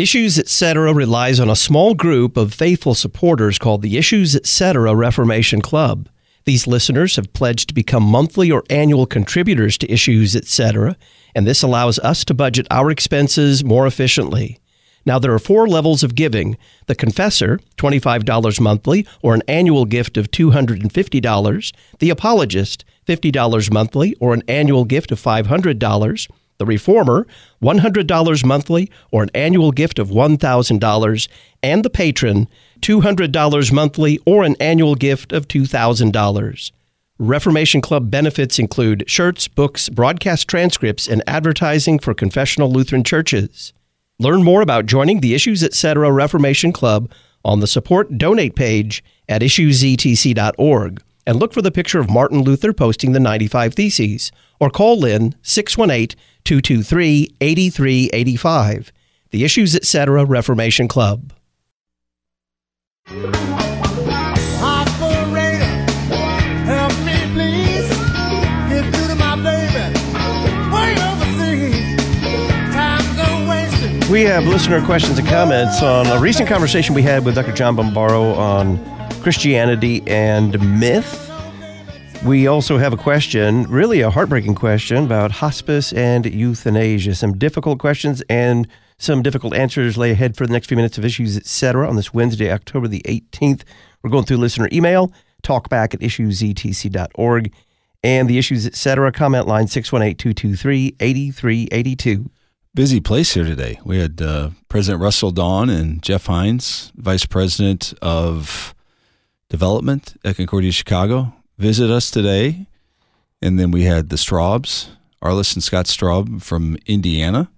Issues Etc. relies on a small group of faithful supporters called the Issues Etc. Reformation Club. These listeners have pledged to become monthly or annual contributors to Issues Etc., and this allows us to budget our expenses more efficiently. Now, there are four levels of giving the confessor, $25 monthly, or an annual gift of $250, the apologist, $50 monthly, or an annual gift of $500, the reformer, $100 monthly, or an annual gift of $1,000, and the patron, $200 monthly, or an annual gift of $2,000. Reformation Club benefits include shirts, books, broadcast transcripts, and advertising for confessional Lutheran churches. Learn more about joining the Issues Etc. Reformation Club on the support donate page at issuesetc.org and look for the picture of Martin Luther posting the 95 Theses or call Lynn 618 223 8385. The Issues Etc. Reformation Club. We have listener questions and comments on a recent conversation we had with Dr. John Bombaro on Christianity and myth. We also have a question, really a heartbreaking question, about hospice and euthanasia. Some difficult questions and some difficult answers lay ahead for the next few minutes of issues, etc. on this Wednesday, October the 18th. We're going through listener email, talkback at issuesetc.org, and the issues, etc. comment line 618 223 8382 busy place here today. We had uh, President Russell Dawn and Jeff Hines, Vice President of Development at Concordia Chicago, visit us today. And then we had the Straubs, Arliss and Scott Straub from Indiana.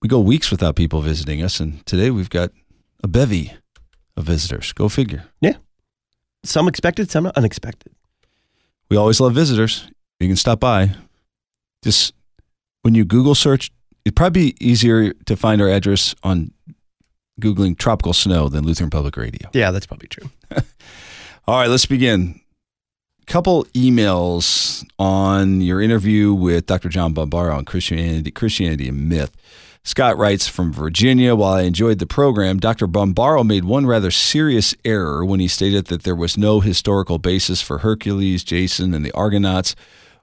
We go weeks without people visiting us, and today we've got a bevy of visitors. Go figure. Yeah. Some expected, some unexpected. We always love visitors. You can stop by. Just when you Google search it'd probably be easier to find our address on Googling tropical snow than Lutheran Public Radio. Yeah, that's probably true. All right, let's begin. Couple emails on your interview with Dr. John Bombaro on Christianity, Christianity and myth. Scott writes from Virginia While I enjoyed the program, Dr. Bombaro made one rather serious error when he stated that there was no historical basis for Hercules, Jason, and the Argonauts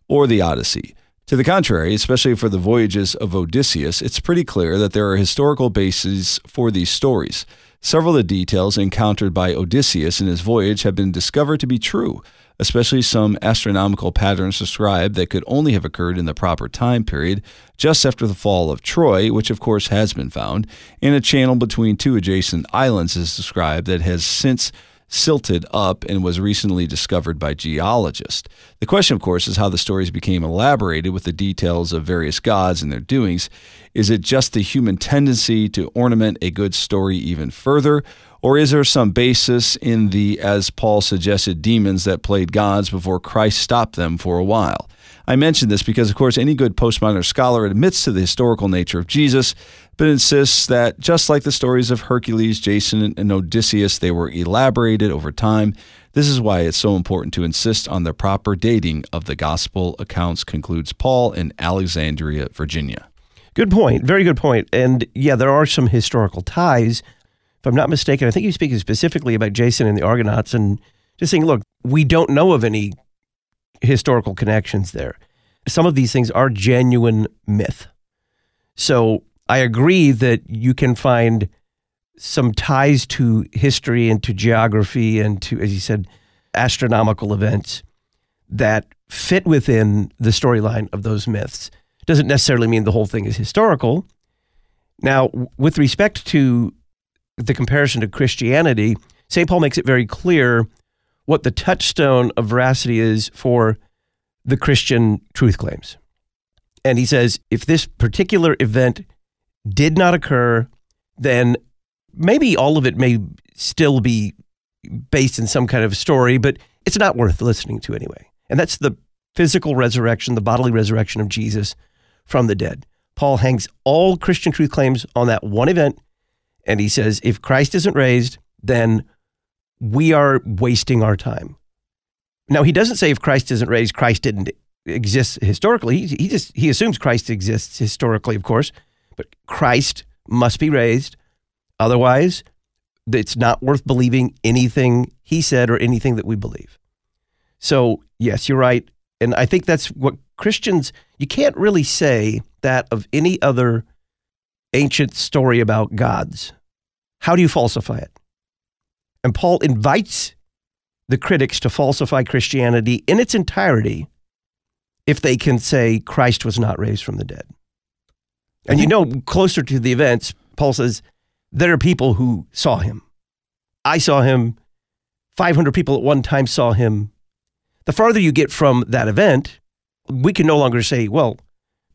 or the Odyssey. To the contrary, especially for the voyages of Odysseus, it's pretty clear that there are historical bases for these stories. Several of the details encountered by Odysseus in his voyage have been discovered to be true, especially some astronomical patterns described that could only have occurred in the proper time period, just after the fall of Troy, which of course has been found, and a channel between two adjacent islands is described that has since silted up and was recently discovered by geologists. The question, of course, is how the stories became elaborated with the details of various gods and their doings. Is it just the human tendency to ornament a good story even further? Or is there some basis in the, as Paul suggested, demons that played gods before Christ stopped them for a while? I mention this because, of course, any good postmodern scholar admits to the historical nature of Jesus, but insists that just like the stories of Hercules, Jason, and Odysseus, they were elaborated over time. This is why it's so important to insist on the proper dating of the gospel accounts, concludes Paul in Alexandria, Virginia. Good point. Very good point. And yeah, there are some historical ties. If I'm not mistaken, I think you're speaking specifically about Jason and the Argonauts and just saying, look, we don't know of any historical connections there. Some of these things are genuine myth. So I agree that you can find some ties to history and to geography and to, as you said, astronomical events that fit within the storyline of those myths. Doesn't necessarily mean the whole thing is historical. Now, with respect to the comparison to Christianity, St. Paul makes it very clear what the touchstone of veracity is for the Christian truth claims. And he says if this particular event did not occur, then maybe all of it may still be based in some kind of story, but it's not worth listening to anyway. And that's the physical resurrection, the bodily resurrection of Jesus from the dead. Paul hangs all Christian truth claims on that one event, and he says if Christ isn't raised, then we are wasting our time. Now, he doesn't say if Christ isn't raised, Christ didn't exist historically. He, he just he assumes Christ exists historically, of course, but Christ must be raised. Otherwise, it's not worth believing anything he said or anything that we believe. So, yes, you're right. And I think that's what Christians, you can't really say that of any other ancient story about gods. How do you falsify it? And Paul invites the critics to falsify Christianity in its entirety if they can say Christ was not raised from the dead. And you know, closer to the events, Paul says, there are people who saw him. I saw him. 500 people at one time saw him. The farther you get from that event, we can no longer say, well,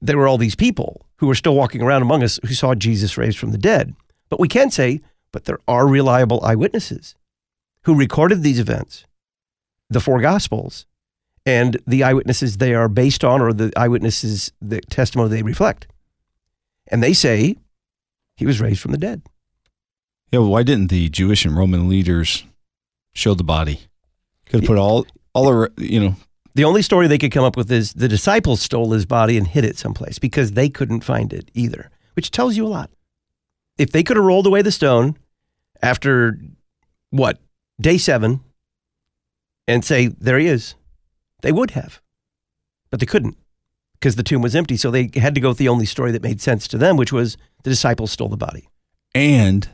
there were all these people who were still walking around among us who saw Jesus raised from the dead. But we can say, but there are reliable eyewitnesses who recorded these events, the four gospels, and the eyewitnesses they are based on, or the eyewitnesses, the testimony they reflect. And they say he was raised from the dead. Yeah, well, why didn't the Jewish and Roman leaders show the body? Could have put all all the you know. The only story they could come up with is the disciples stole his body and hid it someplace because they couldn't find it either, which tells you a lot. If they could have rolled away the stone after what day seven and say there he is, they would have, but they couldn't because the tomb was empty. So they had to go with the only story that made sense to them, which was the disciples stole the body. And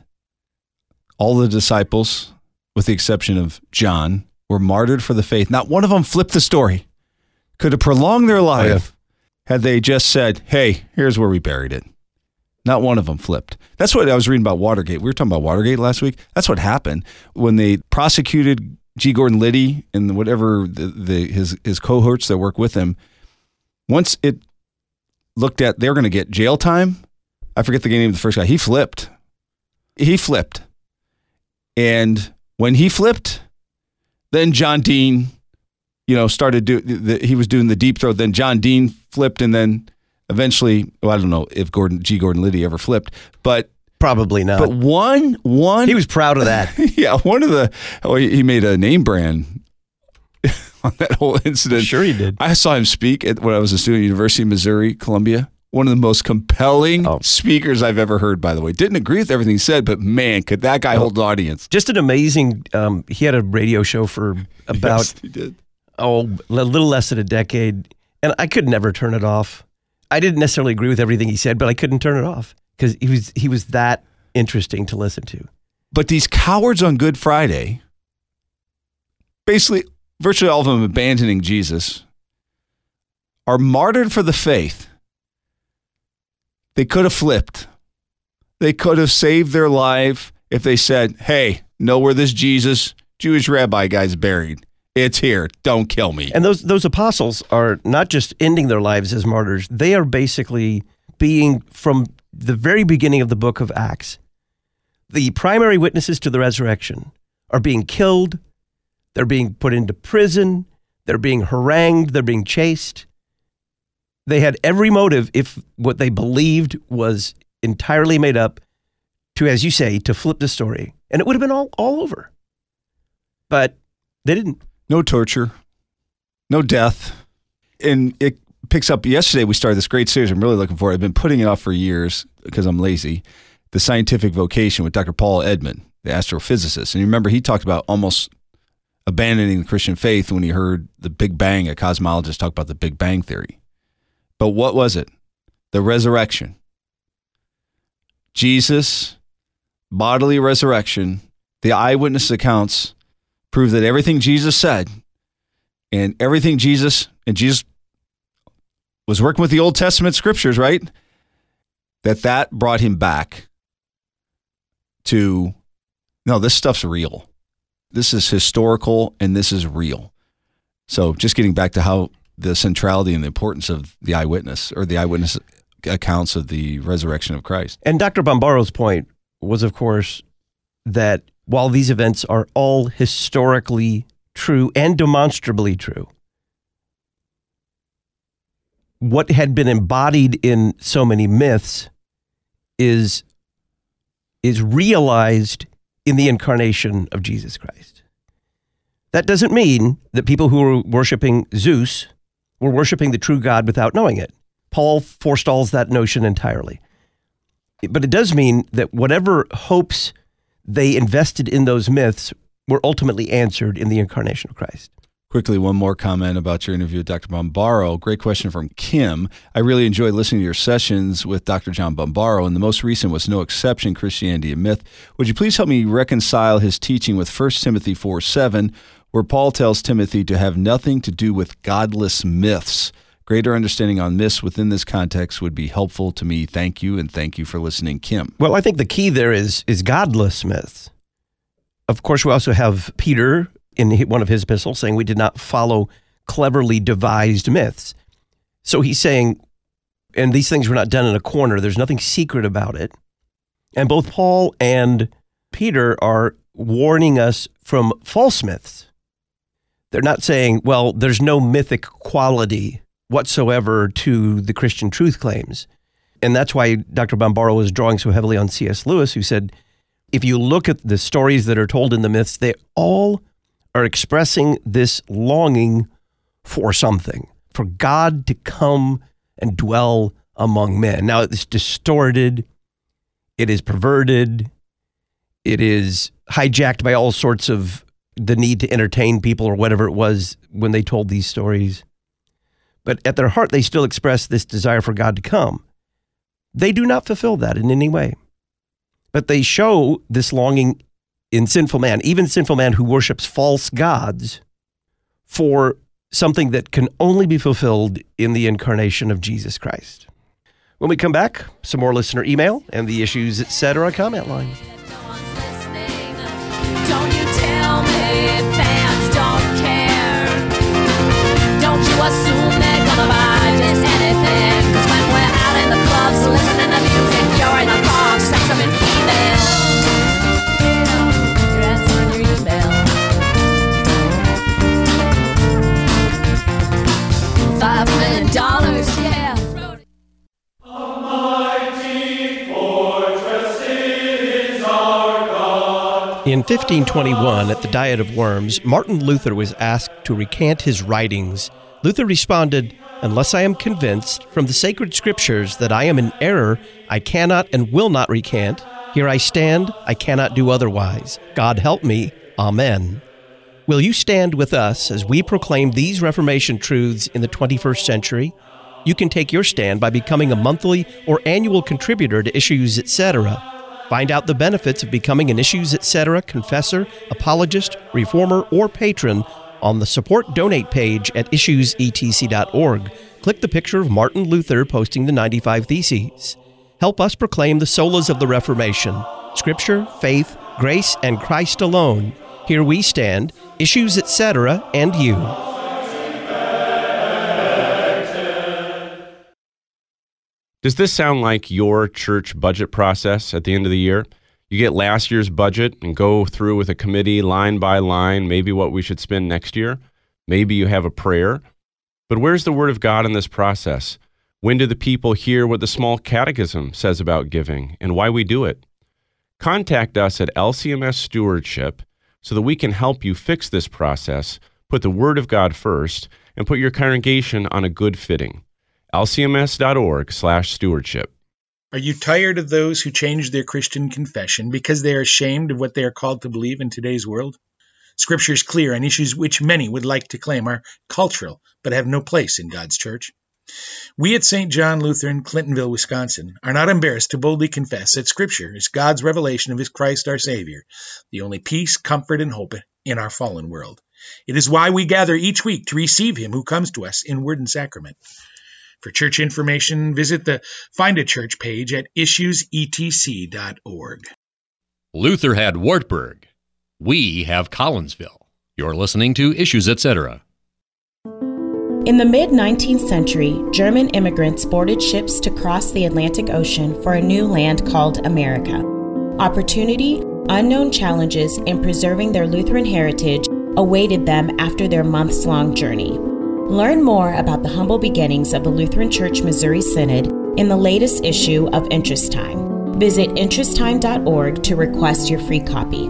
all the disciples, with the exception of John, were martyred for the faith. Not one of them flipped the story. Could have prolonged their life oh, yeah. had they just said, hey, here's where we buried it. Not one of them flipped. That's what I was reading about Watergate. We were talking about Watergate last week. That's what happened when they prosecuted G. Gordon Liddy and whatever the, the his his cohorts that work with him. Once it looked at they're going to get jail time. I forget the name of the first guy. He flipped. He flipped, and when he flipped, then John Dean, you know, started do he was doing the deep throat. Then John Dean flipped, and then eventually, well, I don't know if Gordon G. Gordon Liddy ever flipped, but probably not. But one, one, he was proud of that. yeah, one of the oh, he made a name brand on that whole incident. Sure, he did. I saw him speak at, when I was a student at University of Missouri, Columbia. One of the most compelling oh. speakers I've ever heard. By the way, didn't agree with everything he said, but man, could that guy oh. hold an audience? Just an amazing. Um, he had a radio show for about yes, he did. oh a little less than a decade, and I could never turn it off. I didn't necessarily agree with everything he said, but I couldn't turn it off because he was he was that interesting to listen to. But these cowards on Good Friday, basically, virtually all of them abandoning Jesus, are martyred for the faith. They could have flipped. They could have saved their life if they said, "Hey, know where this Jesus Jewish rabbi guy's buried." It's here. Don't kill me. And those those apostles are not just ending their lives as martyrs. They are basically being from the very beginning of the book of Acts. The primary witnesses to the resurrection are being killed, they're being put into prison, they're being harangued, they're being chased. They had every motive if what they believed was entirely made up to as you say to flip the story and it would have been all all over. But they didn't. No torture, no death. And it picks up yesterday. We started this great series. I'm really looking forward. I've been putting it off for years because I'm lazy. The Scientific Vocation with Dr. Paul Edmond, the astrophysicist. And you remember he talked about almost abandoning the Christian faith when he heard the Big Bang, a cosmologist talk about the Big Bang theory. But what was it? The resurrection. Jesus, bodily resurrection, the eyewitness accounts prove that everything Jesus said and everything Jesus and Jesus was working with the Old Testament scriptures, right? That that brought him back to no, this stuff's real. This is historical and this is real. So just getting back to how the centrality and the importance of the eyewitness or the eyewitness accounts of the resurrection of Christ. And Dr. Bombaro's point was, of course, that while these events are all historically true and demonstrably true, what had been embodied in so many myths is is realized in the incarnation of Jesus Christ. That doesn't mean that people who were worshiping Zeus were worshiping the true God without knowing it. Paul forestalls that notion entirely. But it does mean that whatever hopes they invested in those myths were ultimately answered in the incarnation of Christ. Quickly, one more comment about your interview with Dr. Bombaro. Great question from Kim. I really enjoy listening to your sessions with Dr. John Bombaro, and the most recent was no exception Christianity and Myth. Would you please help me reconcile his teaching with 1 Timothy 4 7, where Paul tells Timothy to have nothing to do with godless myths? Greater understanding on myths within this context would be helpful to me. Thank you, and thank you for listening, Kim. Well, I think the key there is is godless myths. Of course, we also have Peter in one of his epistles saying we did not follow cleverly devised myths. So he's saying, and these things were not done in a corner. There's nothing secret about it. And both Paul and Peter are warning us from false myths. They're not saying, well, there's no mythic quality whatsoever to the Christian truth claims. And that's why Dr. Bombaro was drawing so heavily on C.S. Lewis, who said, if you look at the stories that are told in the myths, they all are expressing this longing for something, for God to come and dwell among men. Now, it's distorted, it is perverted, it is hijacked by all sorts of the need to entertain people or whatever it was when they told these stories. But at their heart, they still express this desire for God to come. They do not fulfill that in any way. But they show this longing in sinful man, even sinful man who worships false gods, for something that can only be fulfilled in the incarnation of Jesus Christ. When we come back, some more listener email and the issues, etc. comment line. In 1521, at the Diet of Worms, Martin Luther was asked to recant his writings. Luther responded, Unless I am convinced from the sacred scriptures that I am in error, I cannot and will not recant. Here I stand, I cannot do otherwise. God help me. Amen. Will you stand with us as we proclaim these Reformation truths in the 21st century? You can take your stand by becoming a monthly or annual contributor to Issues Etc. Find out the benefits of becoming an Issues Etc. confessor, apologist, reformer, or patron on the support donate page at issuesetc.org. Click the picture of Martin Luther posting the 95 Theses. Help us proclaim the solas of the Reformation Scripture, faith, grace, and Christ alone. Here we stand, Issues Etc., and you. Does this sound like your church budget process at the end of the year? You get last year's budget and go through with a committee line by line, maybe what we should spend next year. Maybe you have a prayer. But where's the Word of God in this process? When do the people hear what the small catechism says about giving and why we do it? Contact us at LCMS Stewardship so that we can help you fix this process, put the Word of God first, and put your congregation on a good fitting lcms.org slash stewardship. Are you tired of those who change their Christian confession because they are ashamed of what they are called to believe in today's world? Scripture is clear on issues which many would like to claim are cultural but have no place in God's church. We at St. John Lutheran, Clintonville, Wisconsin, are not embarrassed to boldly confess that Scripture is God's revelation of His Christ our Savior, the only peace, comfort, and hope in our fallen world. It is why we gather each week to receive Him who comes to us in word and sacrament. For church information, visit the Find a Church page at issuesetc.org. Luther had Wartburg. We have Collinsville. You're listening to Issues Etc. In the mid 19th century, German immigrants boarded ships to cross the Atlantic Ocean for a new land called America. Opportunity, unknown challenges, and preserving their Lutheran heritage awaited them after their months long journey. Learn more about the humble beginnings of the Lutheran Church Missouri Synod in the latest issue of Interest Time. Visit interesttime.org to request your free copy.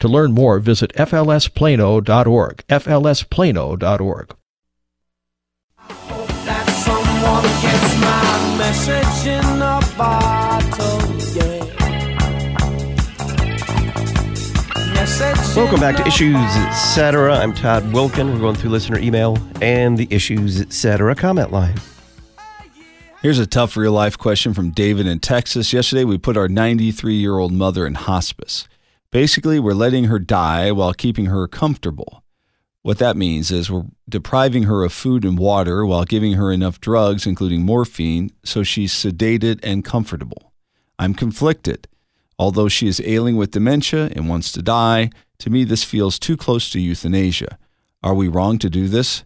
To learn more, visit flsplano.org. flsplano.org. Welcome back to Issues Etc. I'm Todd Wilken. We're going through listener email and the Issues Etc. comment line. Here's a tough real life question from David in Texas. Yesterday, we put our 93 year old mother in hospice. Basically, we're letting her die while keeping her comfortable. What that means is we're depriving her of food and water while giving her enough drugs, including morphine, so she's sedated and comfortable. I'm conflicted. Although she is ailing with dementia and wants to die, to me this feels too close to euthanasia. Are we wrong to do this?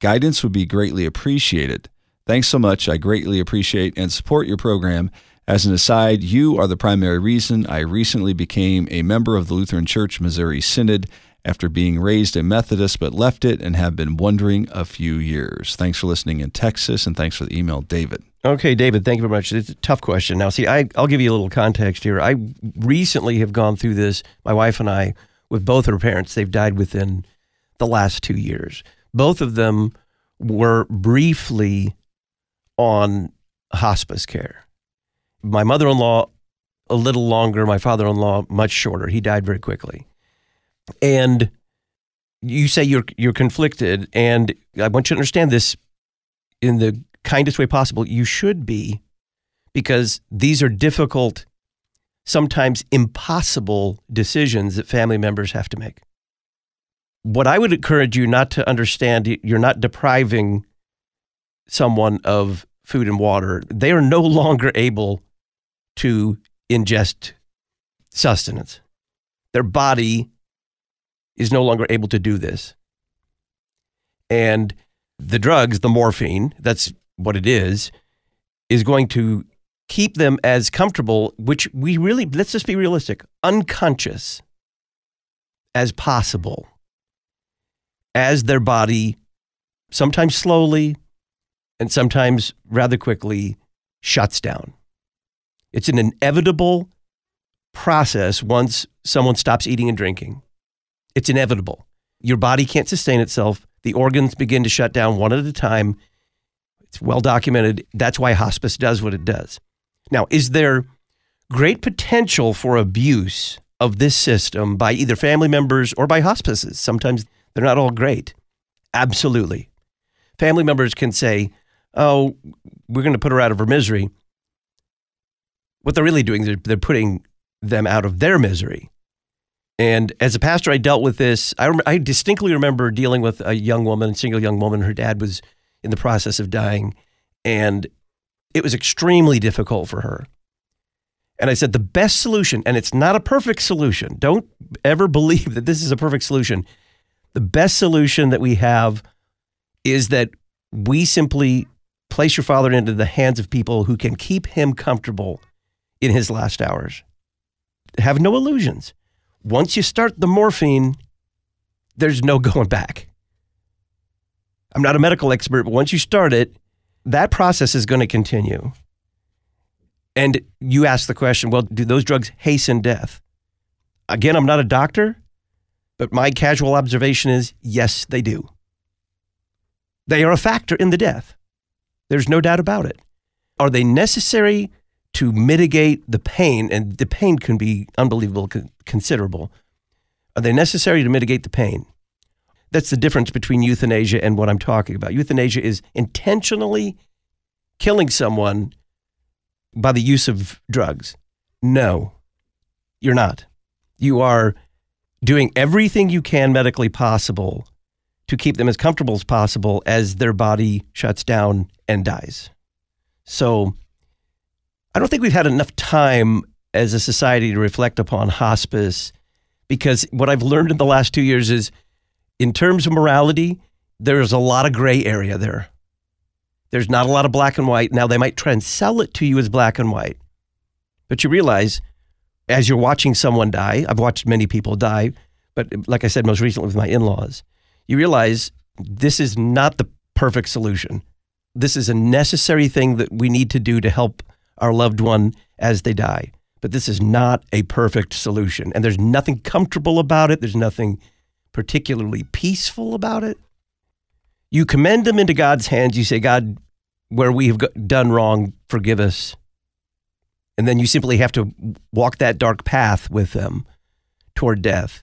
Guidance would be greatly appreciated. Thanks so much. I greatly appreciate and support your program. As an aside, you are the primary reason I recently became a member of the Lutheran Church Missouri Synod after being raised a Methodist but left it and have been wondering a few years. Thanks for listening in Texas and thanks for the email, David. Okay, David, thank you very much. It's a tough question. Now, see, I, I'll give you a little context here. I recently have gone through this, my wife and I, with both her parents. They've died within the last two years. Both of them were briefly on hospice care. My mother in law, a little longer, my father in law, much shorter. He died very quickly. And you say you're you're conflicted, and I want you to understand this in the kindest way possible. You should be, because these are difficult, sometimes impossible decisions that family members have to make. What I would encourage you not to understand, you're not depriving someone of food and water, they are no longer able to ingest sustenance. Their body is no longer able to do this. And the drugs, the morphine, that's what it is, is going to keep them as comfortable, which we really, let's just be realistic, unconscious as possible as their body, sometimes slowly, and sometimes rather quickly shuts down. It's an inevitable process once someone stops eating and drinking. It's inevitable. Your body can't sustain itself. The organs begin to shut down one at a time. It's well documented. That's why hospice does what it does. Now, is there great potential for abuse of this system by either family members or by hospices? Sometimes they're not all great. Absolutely. Family members can say, oh, we're going to put her out of her misery. What they're really doing is they're putting them out of their misery. And as a pastor, I dealt with this. I, rem- I distinctly remember dealing with a young woman, a single young woman. Her dad was in the process of dying, and it was extremely difficult for her. And I said, the best solution, and it's not a perfect solution. Don't ever believe that this is a perfect solution. The best solution that we have is that we simply place your father into the hands of people who can keep him comfortable in his last hours. Have no illusions. Once you start the morphine, there's no going back. I'm not a medical expert, but once you start it, that process is going to continue. And you ask the question well, do those drugs hasten death? Again, I'm not a doctor, but my casual observation is yes, they do. They are a factor in the death. There's no doubt about it. Are they necessary to mitigate the pain? And the pain can be unbelievable, considerable. Are they necessary to mitigate the pain? That's the difference between euthanasia and what I'm talking about. Euthanasia is intentionally killing someone by the use of drugs. No, you're not. You are doing everything you can medically possible to keep them as comfortable as possible as their body shuts down and dies. So I don't think we've had enough time as a society to reflect upon hospice because what I've learned in the last two years is in terms of morality, there's a lot of gray area there. There's not a lot of black and white. Now, they might try and sell it to you as black and white, but you realize as you're watching someone die, I've watched many people die, but like I said, most recently with my in laws, you realize this is not the perfect solution. This is a necessary thing that we need to do to help our loved one as they die. But this is not a perfect solution. And there's nothing comfortable about it, there's nothing particularly peaceful about it. You commend them into God's hands. You say, God, where we have done wrong, forgive us. And then you simply have to walk that dark path with them toward death.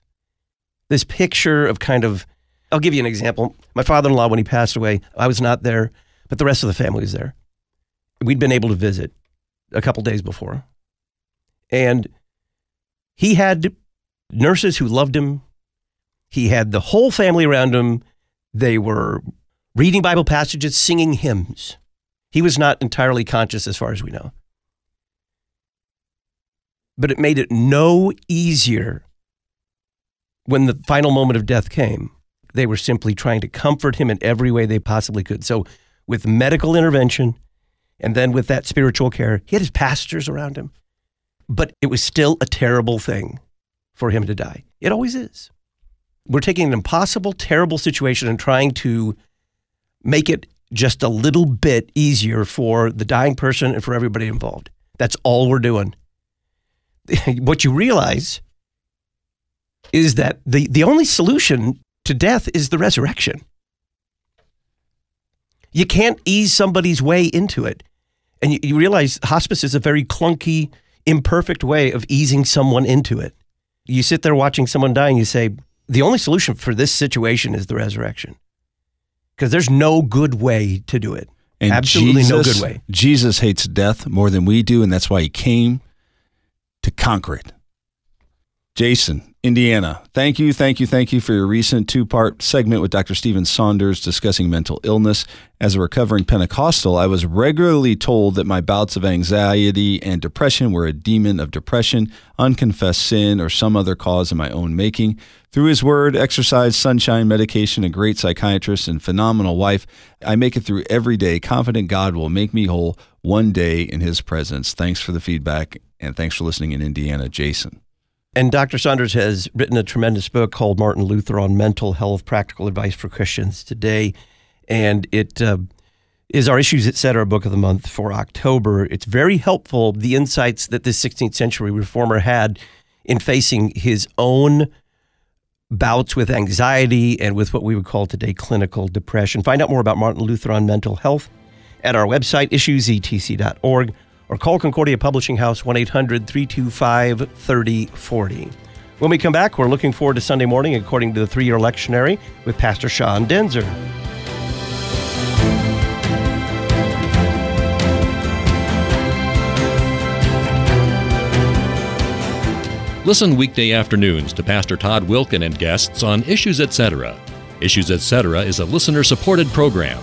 This picture of kind of, I'll give you an example. My father in law, when he passed away, I was not there, but the rest of the family was there. We'd been able to visit a couple days before. And he had nurses who loved him. He had the whole family around him. They were reading Bible passages, singing hymns. He was not entirely conscious as far as we know but it made it no easier when the final moment of death came. They were simply trying to comfort him in every way they possibly could. So, with medical intervention and then with that spiritual care, he had his pastors around him. But it was still a terrible thing for him to die. It always is. We're taking an impossible, terrible situation and trying to make it just a little bit easier for the dying person and for everybody involved. That's all we're doing. what you realize is that the, the only solution to death is the resurrection. You can't ease somebody's way into it. And you, you realize hospice is a very clunky, imperfect way of easing someone into it. You sit there watching someone die and you say, the only solution for this situation is the resurrection. Because there's no good way to do it. And Absolutely Jesus, no good way. Jesus hates death more than we do, and that's why he came to conquer it. Jason, Indiana, thank you, thank you, thank you for your recent two part segment with Dr. Stephen Saunders discussing mental illness. As a recovering Pentecostal, I was regularly told that my bouts of anxiety and depression were a demon of depression, unconfessed sin, or some other cause of my own making. Through his word, exercise, sunshine, medication, a great psychiatrist, and phenomenal wife, I make it through every day, confident God will make me whole one day in his presence. Thanks for the feedback and thanks for listening in Indiana, Jason. And Dr. Saunders has written a tremendous book called Martin Luther on Mental Health Practical Advice for Christians Today. And it uh, is our Issues Etc. book of the month for October. It's very helpful, the insights that this 16th century reformer had in facing his own bouts with anxiety and with what we would call today clinical depression. Find out more about Martin Luther on mental health at our website, issuesetc.org or call Concordia Publishing House 1 800 325 3040. When we come back, we're looking forward to Sunday morning according to the three year lectionary with Pastor Sean Daenzer. Listen weekday afternoons to Pastor Todd Wilken and guests on Issues Etc. Issues Etc. is a listener supported program.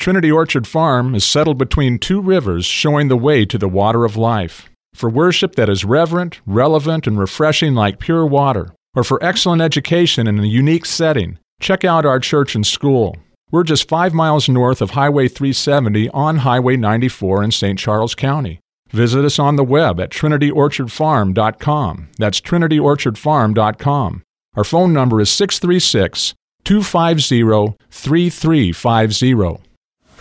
Trinity Orchard Farm is settled between two rivers, showing the way to the water of life. For worship that is reverent, relevant, and refreshing like pure water, or for excellent education in a unique setting, check out our church and school. We're just five miles north of Highway 370 on Highway 94 in St. Charles County. Visit us on the web at trinityorchardfarm.com. That's trinityorchardfarm.com. Our phone number is 636 250 3350.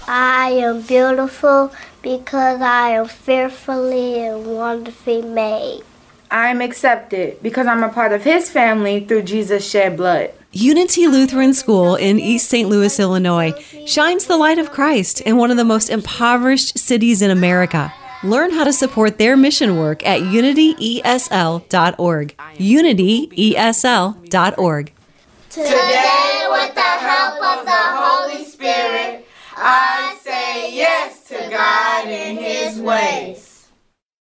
I am beautiful because I am fearfully and wonderfully made. I am accepted because I'm a part of His family through Jesus' shed blood. Unity Lutheran School in East St. Louis, Illinois, shines the light of Christ in one of the most impoverished cities in America. Learn how to support their mission work at unityesl.org. Unityesl.org. Today, with the help of the Holy Spirit, I say yes to God and His ways.